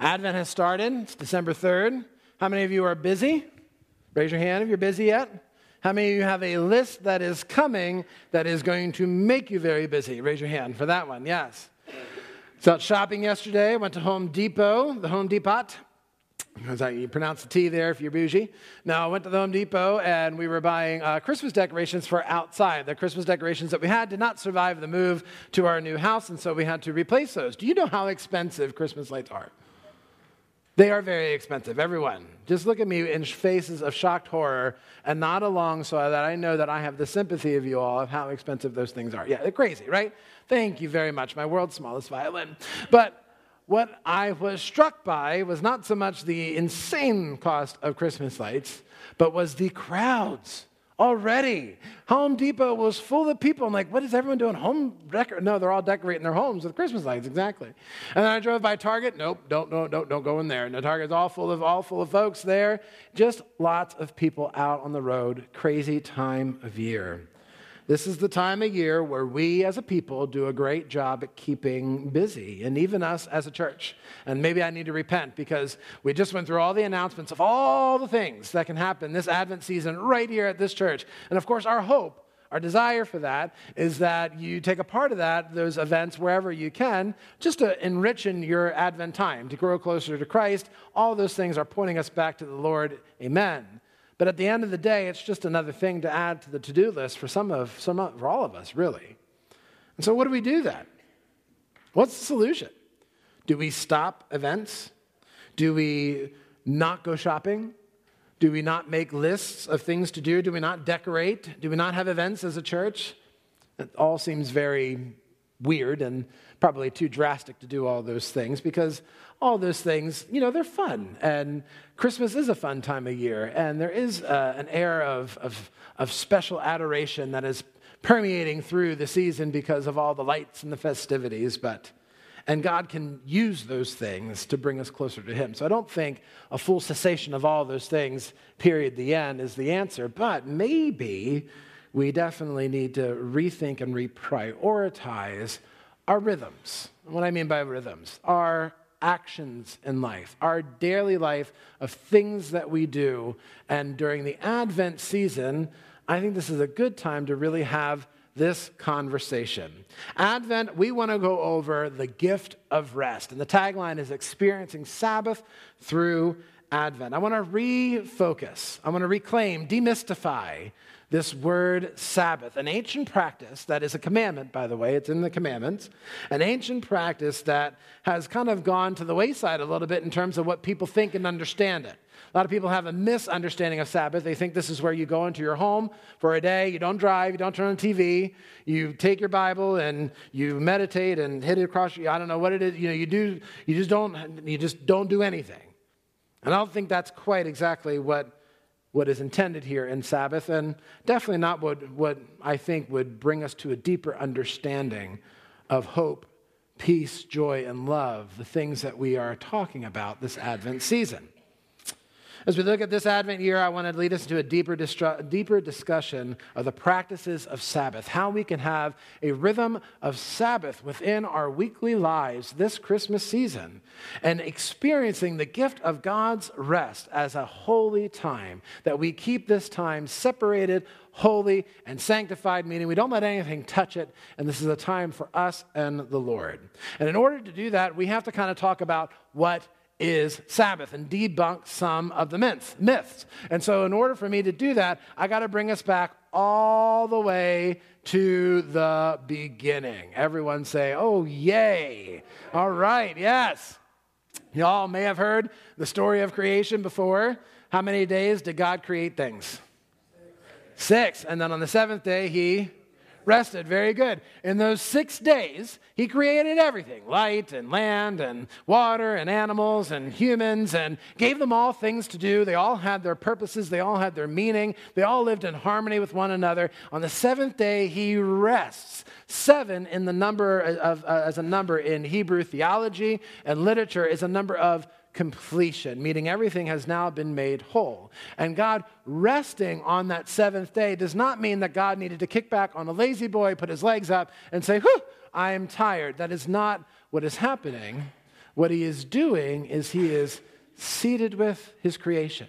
Advent has started. It's December 3rd. How many of you are busy? Raise your hand if you're busy yet. How many of you have a list that is coming that is going to make you very busy? Raise your hand for that one. Yes. So out shopping yesterday. Went to Home Depot, the Home Depot. How's that? You pronounce the T there if you're bougie. Now, I went to the Home Depot and we were buying uh, Christmas decorations for outside. The Christmas decorations that we had did not survive the move to our new house, and so we had to replace those. Do you know how expensive Christmas lights are? They are very expensive, everyone. Just look at me in faces of shocked horror and nod along so that I know that I have the sympathy of you all of how expensive those things are. Yeah, they're crazy, right? Thank you very much, my world's smallest violin. But what I was struck by was not so much the insane cost of Christmas lights, but was the crowds already. Home Depot was full of people. I'm like, what is everyone doing? Home decor? No, they're all decorating their homes with Christmas lights. Exactly. And then I drove by Target. Nope, don't, don't, don't, don't go in there. The Target's all full of all full of folks there. Just lots of people out on the road. Crazy time of year. This is the time of year where we as a people do a great job at keeping busy, and even us as a church. And maybe I need to repent because we just went through all the announcements of all the things that can happen this Advent season right here at this church. And of course, our hope our desire for that is that you take a part of that, those events, wherever you can, just to enrich in your Advent time, to grow closer to Christ. All those things are pointing us back to the Lord. Amen. But at the end of the day, it's just another thing to add to the to do list for some of, some of, for all of us, really. And so, what do we do then? What's the solution? Do we stop events? Do we not go shopping? Do we not make lists of things to do? Do we not decorate? Do we not have events as a church? It all seems very weird and probably too drastic to do all those things because all those things, you know, they're fun. And Christmas is a fun time of year. And there is uh, an air of, of, of special adoration that is permeating through the season because of all the lights and the festivities. But and God can use those things to bring us closer to Him. So I don't think a full cessation of all those things, period, the end, is the answer. But maybe we definitely need to rethink and reprioritize our rhythms. What I mean by rhythms, our actions in life, our daily life of things that we do. And during the Advent season, I think this is a good time to really have this conversation. Advent, we want to go over the gift of rest. And the tagline is experiencing Sabbath through Advent. I want to refocus, I want to reclaim, demystify this word Sabbath, an ancient practice that is a commandment, by the way, it's in the commandments, an ancient practice that has kind of gone to the wayside a little bit in terms of what people think and understand it. A lot of people have a misunderstanding of Sabbath. They think this is where you go into your home for a day, you don't drive, you don't turn on TV, you take your Bible and you meditate and hit it across. I don't know what it is. You know, you do, you just don't, you just don't do anything. And I don't think that's quite exactly what what is intended here in Sabbath, and definitely not what, what I think would bring us to a deeper understanding of hope, peace, joy, and love, the things that we are talking about this Advent season. As we look at this Advent year, I want to lead us into a deeper, distru- deeper discussion of the practices of Sabbath, how we can have a rhythm of Sabbath within our weekly lives this Christmas season, and experiencing the gift of God's rest as a holy time, that we keep this time separated, holy, and sanctified, meaning we don't let anything touch it, and this is a time for us and the Lord. And in order to do that, we have to kind of talk about what is Sabbath and debunk some of the myths. myths. And so, in order for me to do that, I got to bring us back all the way to the beginning. Everyone say, Oh, yay. All right, yes. Y'all may have heard the story of creation before. How many days did God create things? Six. And then on the seventh day, he rested. Very good. In those six days, he created everything light and land and water and animals and humans and gave them all things to do. They all had their purposes, they all had their meaning, they all lived in harmony with one another. On the seventh day, he rests. Seven in the number of, uh, as a number in Hebrew theology and literature is a number of completion, meaning everything has now been made whole. And God resting on that seventh day does not mean that God needed to kick back on a La-Z-Boy, put his legs up, and say, Whew, I am tired. That is not what is happening. what he is doing is he is seated with his creation.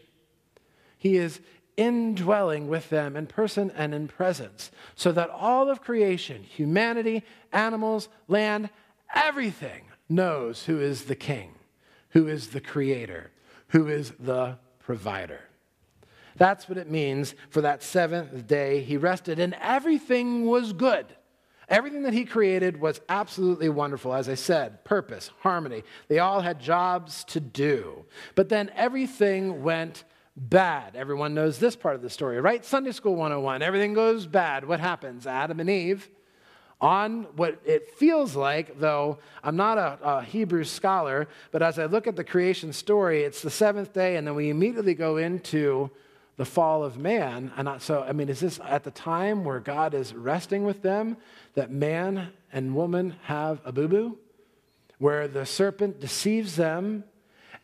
He is indwelling with them in person and in presence, so that all of creation, humanity, animals, land, everything knows who is the king, who is the creator, who is the provider. That's what it means for that seventh day he rested, and everything was good. Everything that he created was absolutely wonderful. As I said, purpose, harmony. They all had jobs to do. But then everything went bad. Everyone knows this part of the story, right? Sunday School 101. Everything goes bad. What happens? Adam and Eve, on what it feels like, though I'm not a, a, Hebrew scholar, but as I look at the creation story, it's the seventh day, and then we immediately go into the fall of man. And not, so, I mean, is this at the time where God is resting with them that man and woman have a boo boo? Where the serpent deceives them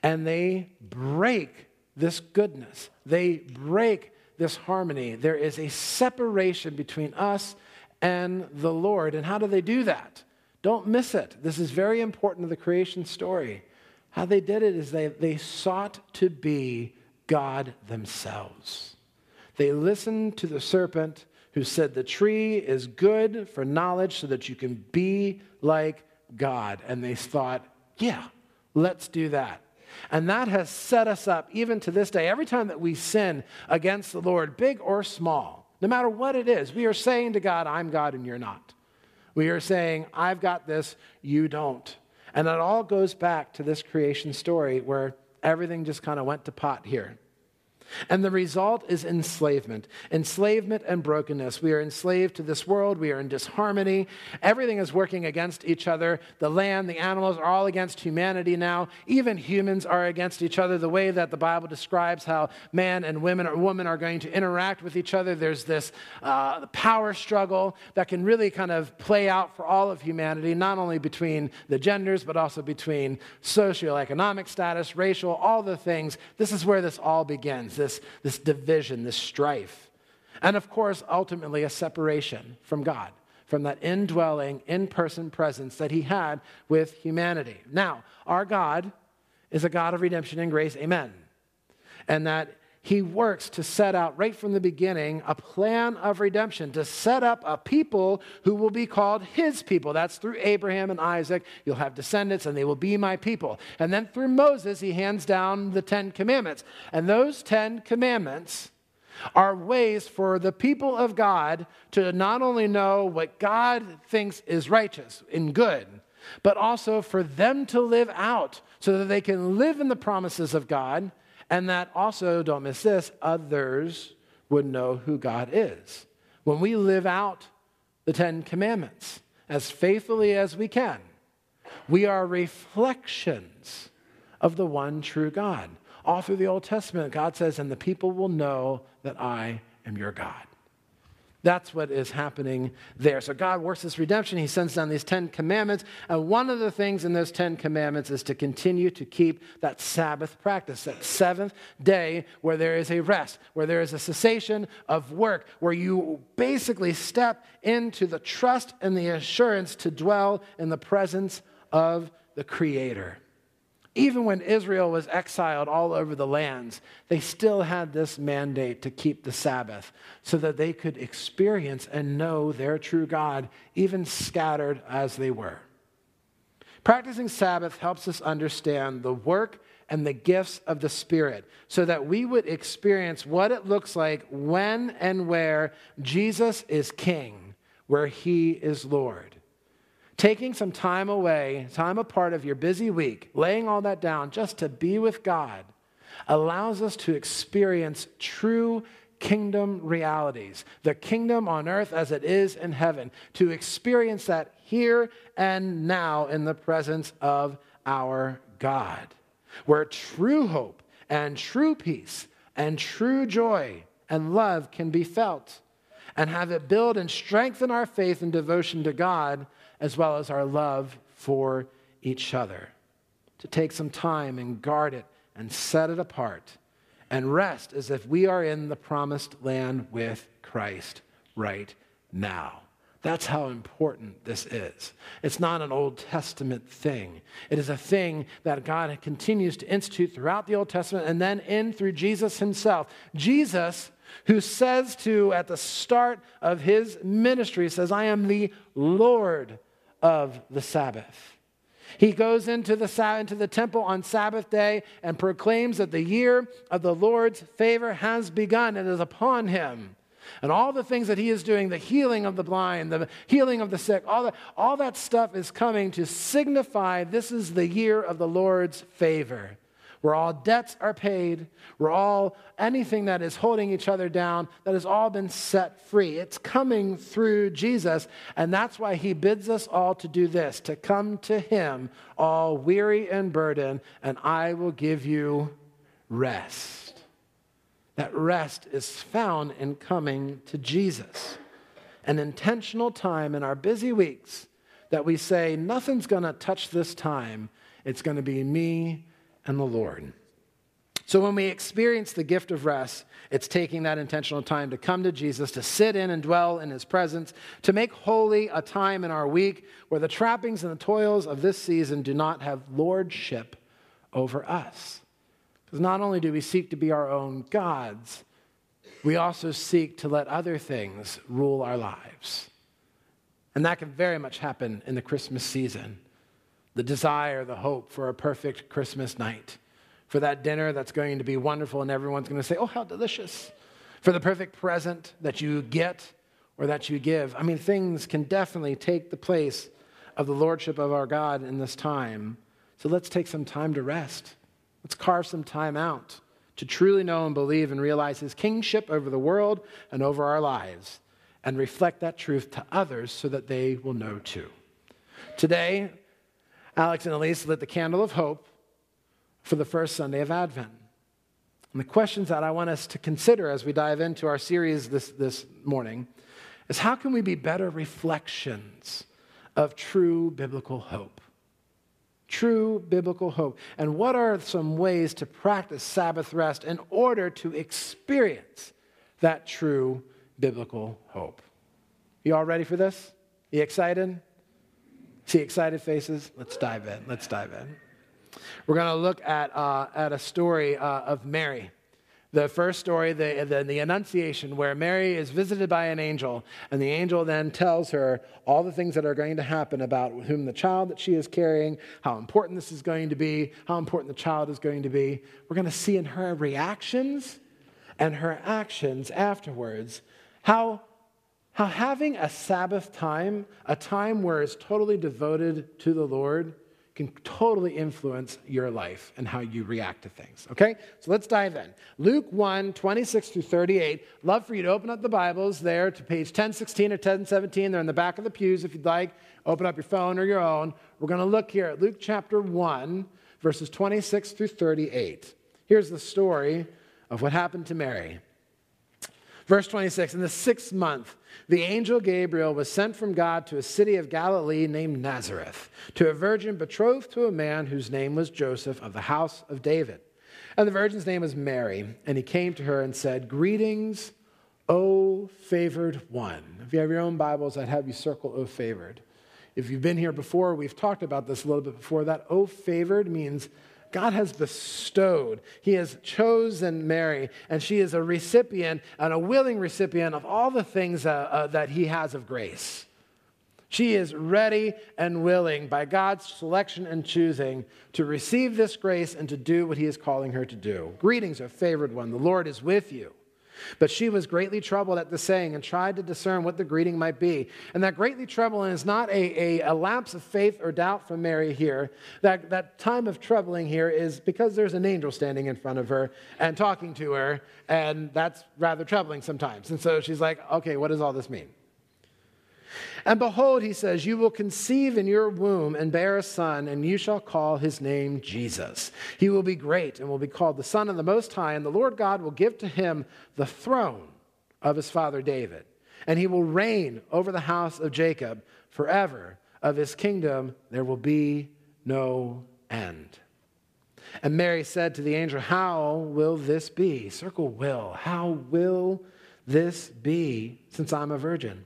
and they break this goodness. They break this harmony. There is a separation between us and the Lord. And how do they do that? Don't miss it. This is very important to the creation story. How they did it is they, they sought to be God themselves. They listened to the serpent who said, The tree is good for knowledge so that you can be like God. And they thought, Yeah, let's do that. And that has set us up, even to this day. Every time that we sin against the Lord, big or small, no matter what it is, we are saying to God, I'm God and you're not. We are saying, I've got this, you don't. And it all goes back to this creation story where everything just kind of went to pot here. And the result is enslavement. Enslavement and brokenness. We are enslaved to this world. We are in disharmony. Everything is working against each other. The land, the animals are all against humanity now. Even humans are against each other. The way that the Bible describes how man and women or woman are going to interact with each other, there's this uh, power struggle that can really kind of play out for all of humanity, not only between the genders, but also between socioeconomic status, racial, all the things. This is where this all begins this, this division, this strife. And of course, ultimately, a separation from God, from that indwelling, in person presence that He had with humanity. Now, our God is a God of redemption and grace, amen. And that he works to set out right from the beginning a plan of redemption, to set up a people who will be called his people. That's through Abraham and Isaac. You'll have descendants, and they will be my people. And then through Moses, he hands down the Ten Commandments. And those Ten Commandments are ways for the people of God to not only know what God thinks is righteous and good, but also for them to live out so that they can live in the promises of God and that also, don't miss this, others would know who God is. When we live out the Ten Commandments as faithfully as we can, we are reflections of the one true God. All through the Old Testament, God says, and the people will know that I am your God. That's what is happening there. So God works this redemption. He sends down these Ten Commandments. And one of the things in those Ten Commandments is to continue to keep that Sabbath practice, that seventh day where there is a rest, where there is a cessation of work, where you basically step into the trust and the assurance to dwell in the presence of the Creator. Even when Israel was exiled all over the lands, they still had this mandate to keep the Sabbath so that they could experience and know their true God, even scattered as they were. Practicing Sabbath helps us understand the work and the gifts of the Spirit so that we would experience what it looks like when and where Jesus is King, where He is Lord. Taking some time away, time apart of your busy week, laying all that down just to be with God, allows us to experience true kingdom realities, the kingdom on earth as it is in heaven, to experience that here and now in the presence of our God, where true hope and true peace and true joy and love can be felt, and have it build and strengthen our faith and devotion to God as well as our love for each other. To take some time and guard it and set it apart and rest as if we are in the promised land with Christ right now. That's how important this is. It's not an Old Testament thing. It is a thing that God continues to institute throughout the Old Testament and then in through Jesus himself. Jesus, who says to, at the start of his ministry, says, I am the Lord of the Sabbath. He goes into the, into the temple on Sabbath day and proclaims that the year of the Lord's favor has begun and is upon him. And all the things that he is doing, the healing of the blind, the healing of the sick, all, that, all that stuff is coming to signify this is the year of the Lord's favor, where all debts are paid, where all anything that is holding each other down, that has all been set free. It's coming through Jesus. And that's why he bids us all to do this to come to him, all weary and burdened, and I will give you rest. That rest is found in coming to Jesus. An intentional time in our busy weeks that we say, nothing's going to touch this time. It's going to be me and the Lord. So when we experience the gift of rest, it's taking that intentional time to come to Jesus, to sit in and dwell in his presence, to make holy a time in our week where the trappings and the toils of this season do not have lordship over us. Because not only do we seek to be our own gods, we also seek to let other things rule our lives. And that can very much happen in the Christmas season. The desire, the hope for a perfect Christmas night, for that dinner that's going to be wonderful and everyone's going to say, Oh, how delicious. For the perfect present that you get or that you give. I mean, things can definitely take the place of the Lordship of our God in this time. So let's take some time to rest. Let's carve some time out to truly know and believe and realize his kingship over the world and over our lives and reflect that truth to others so that they will know too. Today, Alex and Elise lit the candle of hope for the first Sunday of Advent. And the questions that I want us to consider as we dive into our series this, this morning is how can we be better reflections of true biblical hope? true biblical hope? And what are some ways to practice Sabbath rest in order to experience that true biblical hope? You all ready for this? You excited? See excited faces? Let's dive in. Let's dive in. We're going to look at, uh, at a story uh, of Mary the first story, the, the, the, Annunciation, where Mary is visited by an angel, and the angel then tells her all the things that are going to happen about whom the child that she is carrying, how important this is going to be, how important the child is going to be. We're going to see in her reactions and her actions afterwards how, how having a Sabbath time, a time where it's totally devoted to the Lord, can totally influence your life and how you react to things. Okay? So let's dive in. Luke 1, 26 through 38. Love for you to open up the Bibles there to page 1016 or 1017. They're in the back of the pews if you'd like. Open up your phone or your own. We're going to look here at Luke chapter 1, verses 26 through 38. Here's the story of what happened to Mary. Verse 26 In the sixth month, the angel Gabriel was sent from God to a city of Galilee named Nazareth, to a virgin betrothed to a man whose name was Joseph of the house of David. And the virgin's name was Mary. And he came to her and said, Greetings, O favored one. If you have your own Bibles, I'd have you circle O favored. If you've been here before, we've talked about this a little bit before. That O favored means God has bestowed. He has chosen Mary, and she is a recipient and a willing recipient of all the things uh, uh, that He has of grace. She is ready and willing by God's selection and choosing to receive this grace and to do what He is calling her to do. Greetings, a favored one. The Lord is with you. But she was greatly troubled at the saying and tried to discern what the greeting might be. And that greatly troubling is not a, a, a, lapse of faith or doubt from Mary here. That, that time of troubling here is because there's an angel standing in front of her and talking to her, and that's rather troubling sometimes. And so she's like, okay, what does all this mean? And behold, he says, You will conceive in your womb and bear a son, and you shall call his name Jesus. He will be great and will be called the Son of the Most High, and the Lord God will give to him the throne of his father David. And he will reign over the house of Jacob forever. Of his kingdom there will be no end. And Mary said to the angel, How will this be? Circle will. How will this be since I'm a virgin?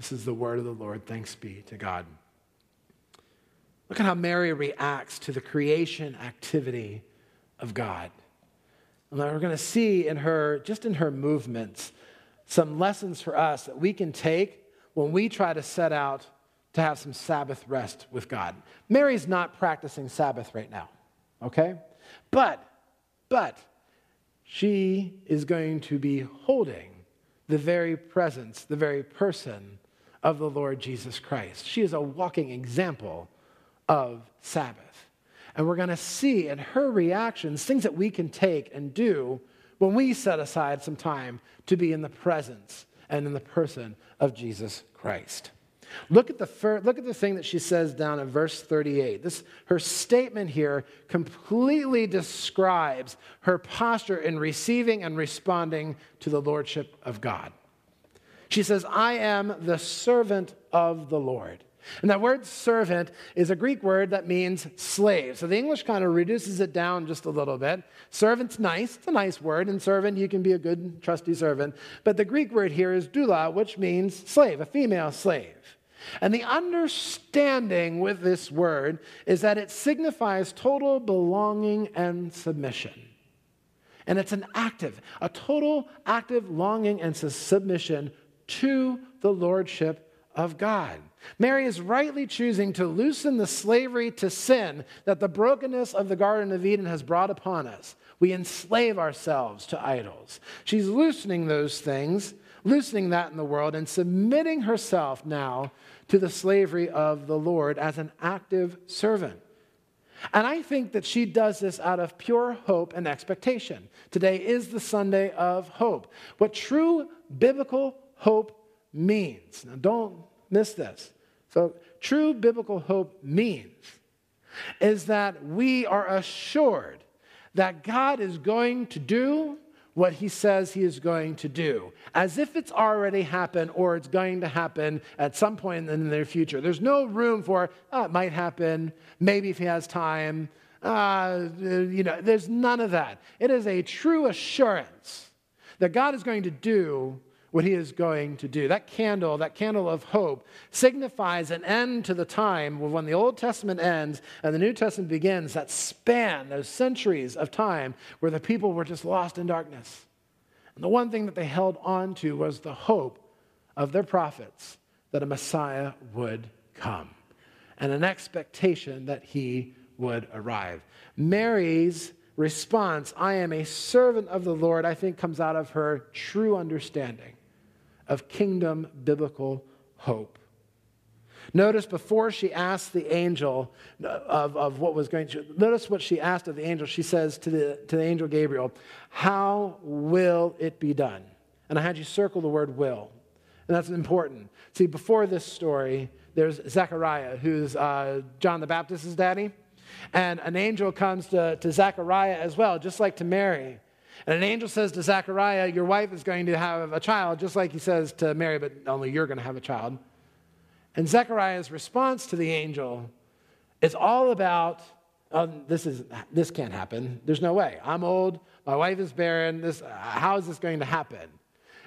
This is the word of the Lord. Thanks be to God. Look at how Mary reacts to the creation activity of God. And we're going to see in her, just in her movements, some lessons for us that we can take when we try to set out to have some Sabbath rest with God. Mary's not practicing Sabbath right now, okay? But, but, she is going to be holding the very presence, the very person of the Lord Jesus Christ. She is a walking example of Sabbath. And we're going to see in her reactions things that we can take and do when we set aside some time to be in the presence and in the person of Jesus Christ. Look at the fir- look at the thing that she says down in verse 38. This her statement here completely describes her posture in receiving and responding to the lordship of God. She says, "I am the servant of the Lord." And that word servant is a Greek word that means slave. So the English kind of reduces it down just a little bit. Servant's nice, it's a nice word, and servant, you can be a good, trusty servant. But the Greek word here is doula, which means slave, a female slave. And the understanding with this word is that it signifies total belonging and submission. And it's an active, a total active longing and submission to the lordship of God. Mary is rightly choosing to loosen the slavery to sin that the brokenness of the Garden of Eden has brought upon us. We enslave ourselves to idols. She's loosening those things, loosening that in the world, and submitting herself now to the slavery of the Lord as an active servant. And I think that she does this out of pure hope and expectation. Today is the Sunday of hope. What true biblical hope means. Now, don't miss this. So, true biblical hope means is that we are assured that God is going to do what he says he is going to do, as if it's already happened or it's going to happen at some point in the near future. There's no room for, oh, it might happen, maybe if he has time. Uh, you know, there's none of that. It is a true assurance that God is going to do what he is going to do. That candle, that candle of hope, signifies an end to the time when the Old Testament ends and the New Testament begins, that span, those centuries of time where the people were just lost in darkness. And the one thing that they held on to was the hope of their prophets that a Messiah would come and an expectation that he would arrive. Mary's response, I am a servant of the Lord, I think comes out of her true understanding of kingdom biblical hope. Notice before she asked the angel of, of what was going to, notice what she asked of the angel. She says to the, to the angel Gabriel, How will it be done? And I had you circle the word will. And that's important. See, before this story, there's Zechariah, who's uh, John the Baptist's daddy. And an angel comes to, to Zechariah as well, just like to Mary. And an angel says to Zechariah, Your wife is going to have a child, just like he says to Mary, but only you're going to have a child. And Zechariah's response to the angel is all about um, this, is, this can't happen. There's no way. I'm old. My wife is barren. This, how is this going to happen?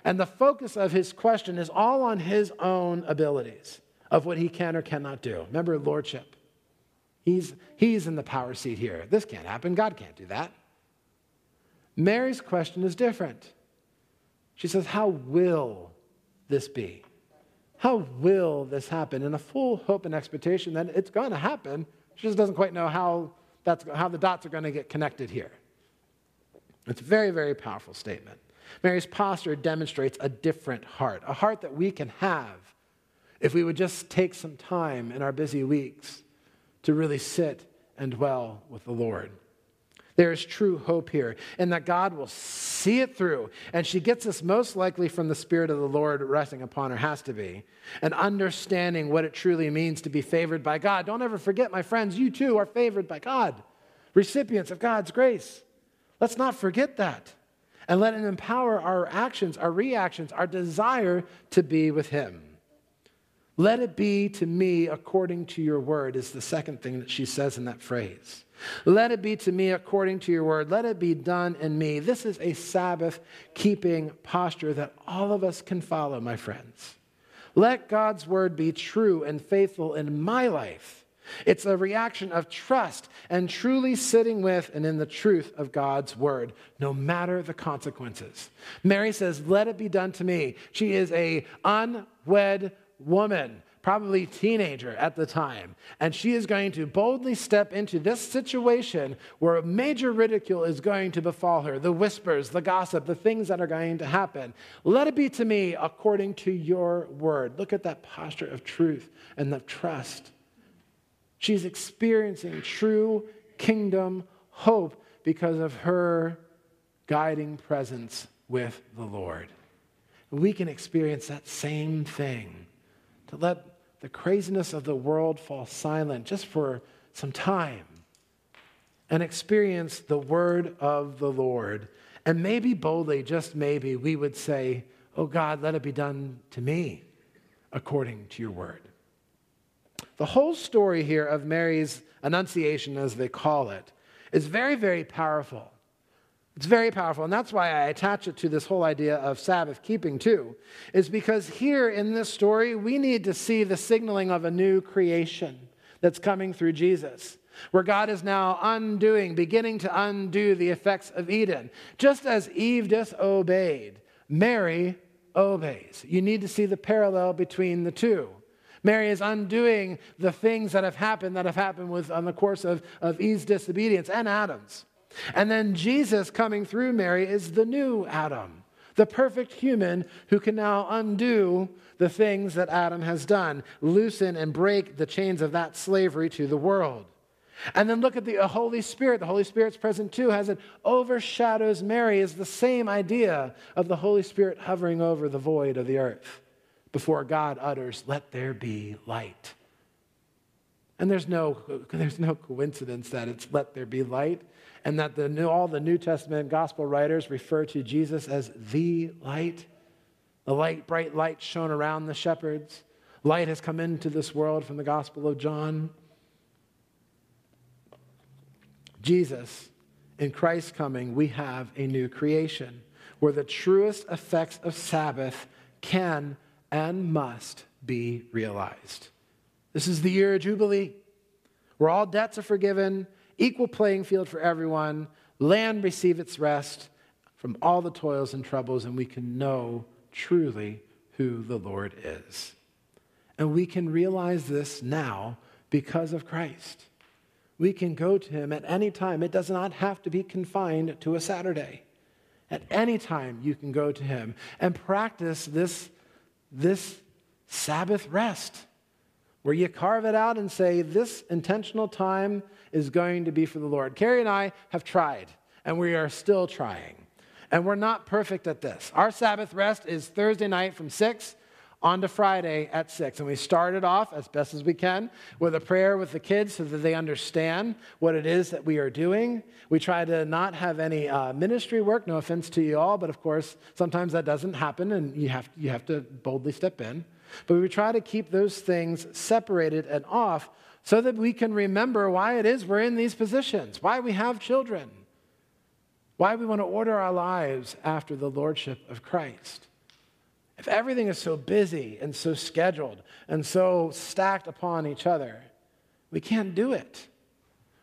And the focus of his question is all on his own abilities of what he can or cannot do. Remember, lordship. He's, he's in the power seat here. This can't happen. God can't do that. Mary's question is different. She says, How will this be? How will this happen? In a full hope and expectation that it's going to happen. She just doesn't quite know how, that's, how the dots are going to get connected here. It's a very, very powerful statement. Mary's posture demonstrates a different heart, a heart that we can have if we would just take some time in our busy weeks to really sit and dwell with the Lord. There is true hope here, and that God will see it through. And she gets this most likely from the Spirit of the Lord resting upon her, has to be, and understanding what it truly means to be favored by God. Don't ever forget, my friends, you too are favored by God, recipients of God's grace. Let's not forget that. And let it empower our actions, our reactions, our desire to be with Him. Let it be to me according to your word, is the second thing that she says in that phrase. Let it be to me according to your word. Let it be done in me. This is a Sabbath keeping posture that all of us can follow, my friends. Let God's word be true and faithful in my life. It's a reaction of trust and truly sitting with and in the truth of God's word, no matter the consequences. Mary says, Let it be done to me. She is a unwed woman probably teenager at the time. And she is going to boldly step into this situation where major ridicule is going to befall her the whispers, the gossip, the things that are going to happen. Let it be to me according to your word. Look at that posture of truth and of trust. She's experiencing true kingdom hope because of her guiding presence with the Lord. We can experience that same thing to let the craziness of the world fall silent just for some time and experience the word of the Lord. And maybe boldly, just maybe, we would say, Oh God, let it be done to me according to your word. The whole story here of Mary's Annunciation, as they call it, is very, very powerful. It's very powerful. And that's why I attach it to this whole idea of Sabbath keeping, too, is because here in this story, we need to see the signaling of a new creation that's coming through Jesus, where God is now undoing, beginning to undo the effects of Eden. Just as Eve disobeyed, Mary obeys. You need to see the parallel between the two. Mary is undoing the things that have happened that have happened with, on the course of, of Eve's disobedience and Adam's. And then Jesus coming through Mary is the new Adam, the perfect human who can now undo the things that Adam has done, loosen and break the chains of that slavery to the world. And then look at the uh, Holy Spirit. The Holy Spirit's present too, has it overshadows Mary, is the same idea of the Holy Spirit hovering over the void of the earth before God utters, Let there be light. And there's no, there's no coincidence that it's let there be light and that the new, all the New Testament gospel writers refer to Jesus as the light. The light, bright light shone around the shepherds. Light has come into this world from the Gospel of John. Jesus, in Christ's coming, we have a new creation where the truest effects of Sabbath can and must be realized. This is the year of Jubilee, where all debts are forgiven equal playing field for everyone, land receive its rest from all the toils and troubles, and we can know truly who the Lord is. And we can realize this now because of Christ. We can go to him at any time. It does not have to be confined to a Saturday. At any time, you can go to him and practice this, this Sabbath rest, where you carve it out and say, This intentional time is going to be for the Lord. Carrie and I have tried, and we are still trying. And we're not perfect at this. Our Sabbath rest is Thursday night from 6 on to Friday at 6. And we started off as best as we can with a prayer with the kids so that they understand what it is that we are doing. We try to not have any uh, ministry work, no offense to you all, but of course, sometimes that doesn't happen and you have, you have to boldly step in. But we try to keep those things separated and off so that we can remember why it is we're in these positions, why we have children, why we want to order our lives after the lordship of Christ. If everything is so busy and so scheduled and so stacked upon each other, we can't do it.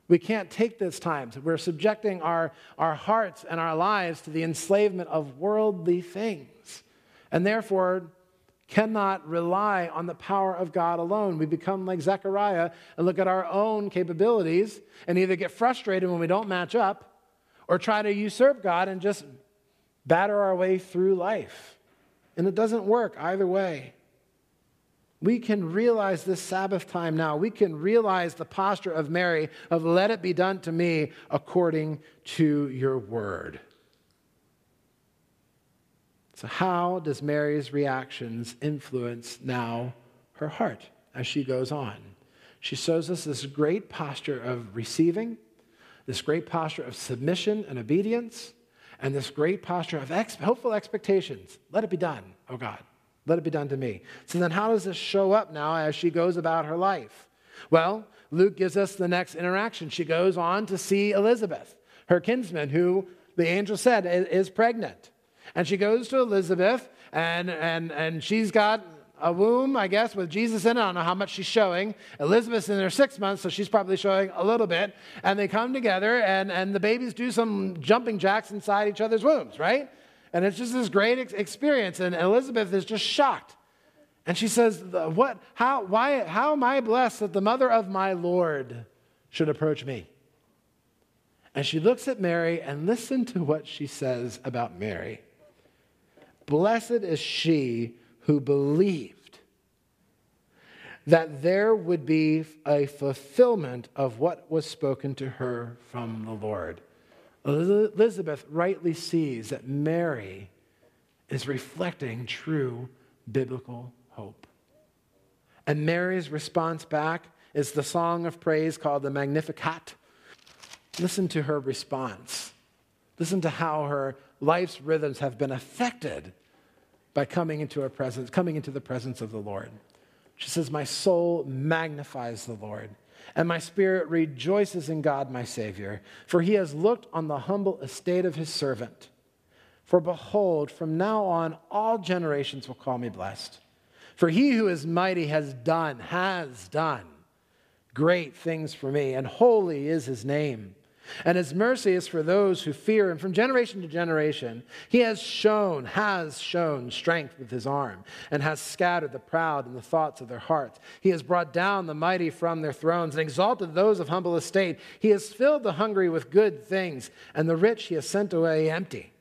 We can't take this time. We're subjecting our, our hearts and our lives to the enslavement of worldly things. And therefore, cannot rely on the power of God alone. We become like Zechariah and look at our own capabilities and either get frustrated when we don't match up or try to usurp God and just batter our way through life. And it doesn't work either way. We can realize this Sabbath time now. We can realize the posture of Mary of let it be done to me according to your word. So, how does Mary's reactions influence now her heart as she goes on? She shows us this great posture of receiving, this great posture of submission and obedience, and this great posture of ex- hopeful expectations. Let it be done, oh God. Let it be done to me. So then, how does this show up now as she goes about her life? Well, Luke gives us the next interaction. She goes on to see Elizabeth, her kinsman, who the angel said is pregnant. And she goes to Elizabeth, and, and, and she's got a womb, I guess, with Jesus in it. I don't know how much she's showing. Elizabeth's in her six months, so she's probably showing a little bit. And they come together, and, and the babies do some jumping jacks inside each other's wombs, right? And it's just this great ex- experience. And Elizabeth is just shocked. And she says, what, how, why, how am I blessed that the mother of my Lord should approach me? And she looks at Mary and listen to what she says about Mary. Blessed is she who believed that there would be a fulfillment of what was spoken to her from the Lord. Elizabeth rightly sees that Mary is reflecting true biblical hope. And Mary's response back is the song of praise called the Magnificat. Listen to her response. Listen to how her life's rhythms have been affected by coming into, a presence, coming into the presence of the Lord. She says, My soul magnifies the Lord, and my spirit rejoices in God my Savior, for he has looked on the humble estate of his servant. For behold, from now on, all generations will call me blessed. For he who is mighty has done, has done great things for me, and holy is his name. And his mercy is for those who fear him from generation to generation. He has shown, has shown strength with his arm, and has scattered the proud in the thoughts of their hearts. He has brought down the mighty from their thrones and exalted those of humble estate. He has filled the hungry with good things, and the rich he has sent away empty.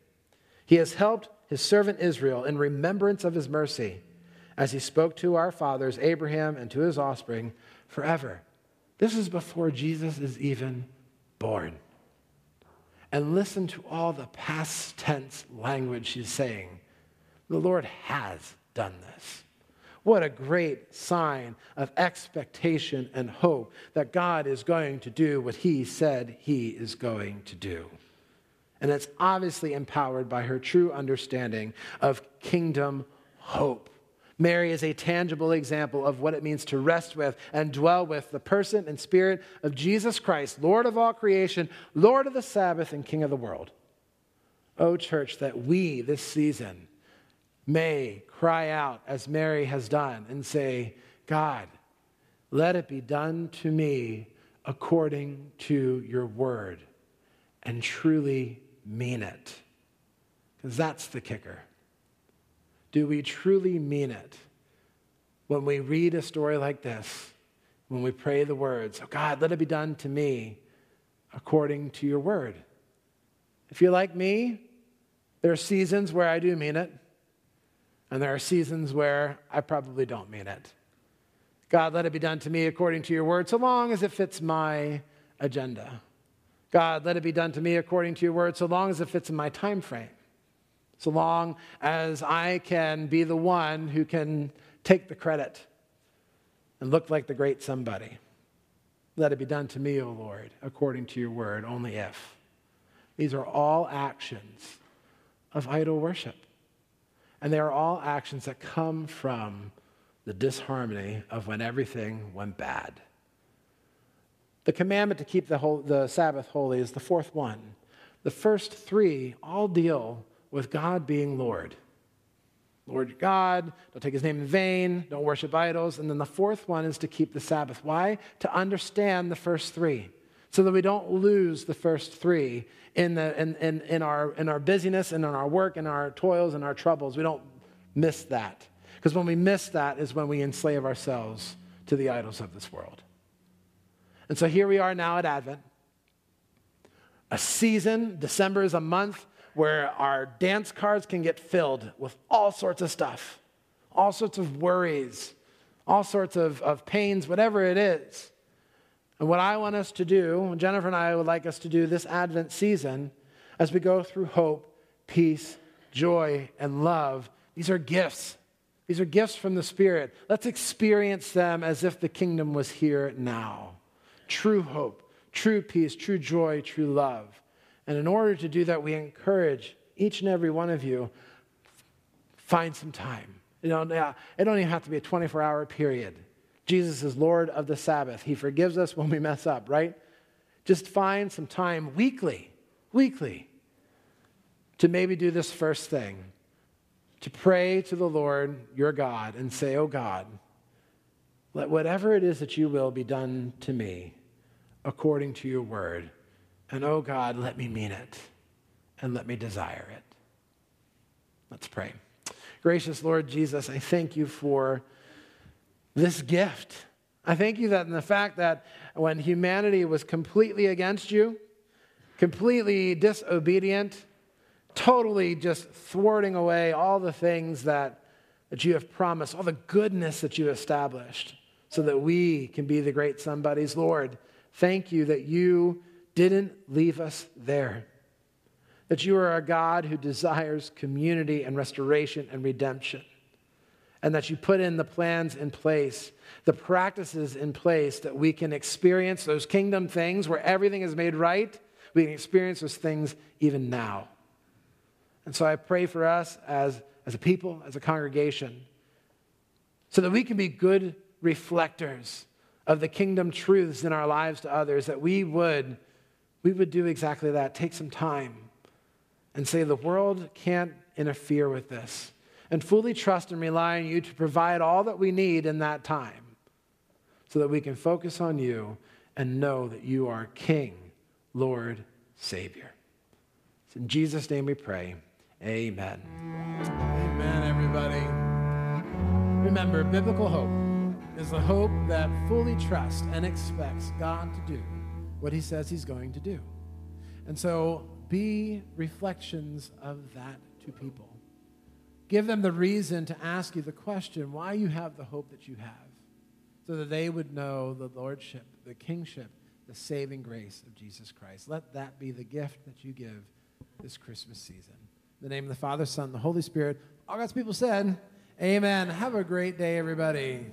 He has helped his servant Israel in remembrance of his mercy, as he spoke to our fathers, Abraham, and to his offspring forever. This is before Jesus is even born. And listen to all the past tense language she's saying. The Lord has done this. What a great sign of expectation and hope that God is going to do what He said He is going to do. And it's obviously empowered by her true understanding of kingdom hope. Mary is a tangible example of what it means to rest with and dwell with the person and spirit of Jesus Christ, Lord of all creation, Lord of the Sabbath, and King of the world. Oh, church, that we this season may cry out as Mary has done and say, God, let it be done to me according to your word, and truly mean it. Because that's the kicker. Do we truly mean it when we read a story like this, when we pray the words, oh God, let it be done to me according to your word? If you're like me, there are seasons where I do mean it, and there are seasons where I probably don't mean it. God, let it be done to me according to your word, so long as it fits my agenda. God, let it be done to me according to your word, so long as it fits in my time frame so long as I can be the one who can take the credit and look like the great somebody. Let it be done to me, O Lord, according to your word, only if. These are all actions of idol worship. And they are all actions that come from the disharmony of when everything went bad. The commandment to keep the, whole, the Sabbath holy is the fourth one. The first three all deal with God being Lord. Lord God, don't take his name in vain, don't worship idols. And then the fourth one is to keep the Sabbath. Why? To understand the first three, so that we don't lose the first three in, the, in, in, in, our, in our busyness and in our work and our toils and our troubles. We don't miss that. Because when we miss that is when we enslave ourselves to the idols of this world. And so here we are now at Advent. A season, December is a month where our dance cards can get filled with all sorts of stuff, all sorts of worries, all sorts of, of pains, whatever it is. And what I want us to do, Jennifer and I would like us to do this Advent season, as we go through hope, peace, joy, and love, these are gifts. These are gifts from the Spirit. Let's experience them as if the kingdom was here now. True hope, true peace, true joy, true love. And in order to do that, we encourage each and every one of you find some time. You know, it don't even have to be a 24 hour period. Jesus is Lord of the Sabbath. He forgives us when we mess up, right? Just find some time weekly, weekly, to maybe do this first thing to pray to the Lord your God and say, Oh God, let whatever it is that you will be done to me according to your word. And oh God, let me mean it and let me desire it. Let's pray. Gracious Lord Jesus, I thank you for this gift. I thank you that in the fact that when humanity was completely against you, completely disobedient, totally just thwarting away all the things that, that you have promised, all the goodness that you established, so that we can be the great somebodies. Lord, thank you that you didn't leave us there. That you are a God who desires community and restoration and redemption. And that you put in the plans in place, the practices in place that we can experience those kingdom things where everything is made right. We can experience those things even now. And so I pray for us as, as a people, as a congregation, so that we can be good reflectors of the kingdom truths in our lives to others, that we would, we would do exactly that. Take some time and say, the world can't interfere with this. And fully trust and rely on you to provide all that we need in that time so that we can focus on you and know that you are King, Lord, Savior. It's in Jesus' name we pray. Amen. Amen, everybody. Remember, biblical hope is the hope that fully trusts and expects God to do what he says he's going to do. And so be reflections of that to people. Give them the reason to ask you the question why you have the hope that you have, so that they would know the lordship, the kingship, the saving grace of Jesus Christ. Let that be the gift that you give this Christmas season the name of the Father, Son, the Holy Spirit. All God's people said, Amen. Have a great day, everybody.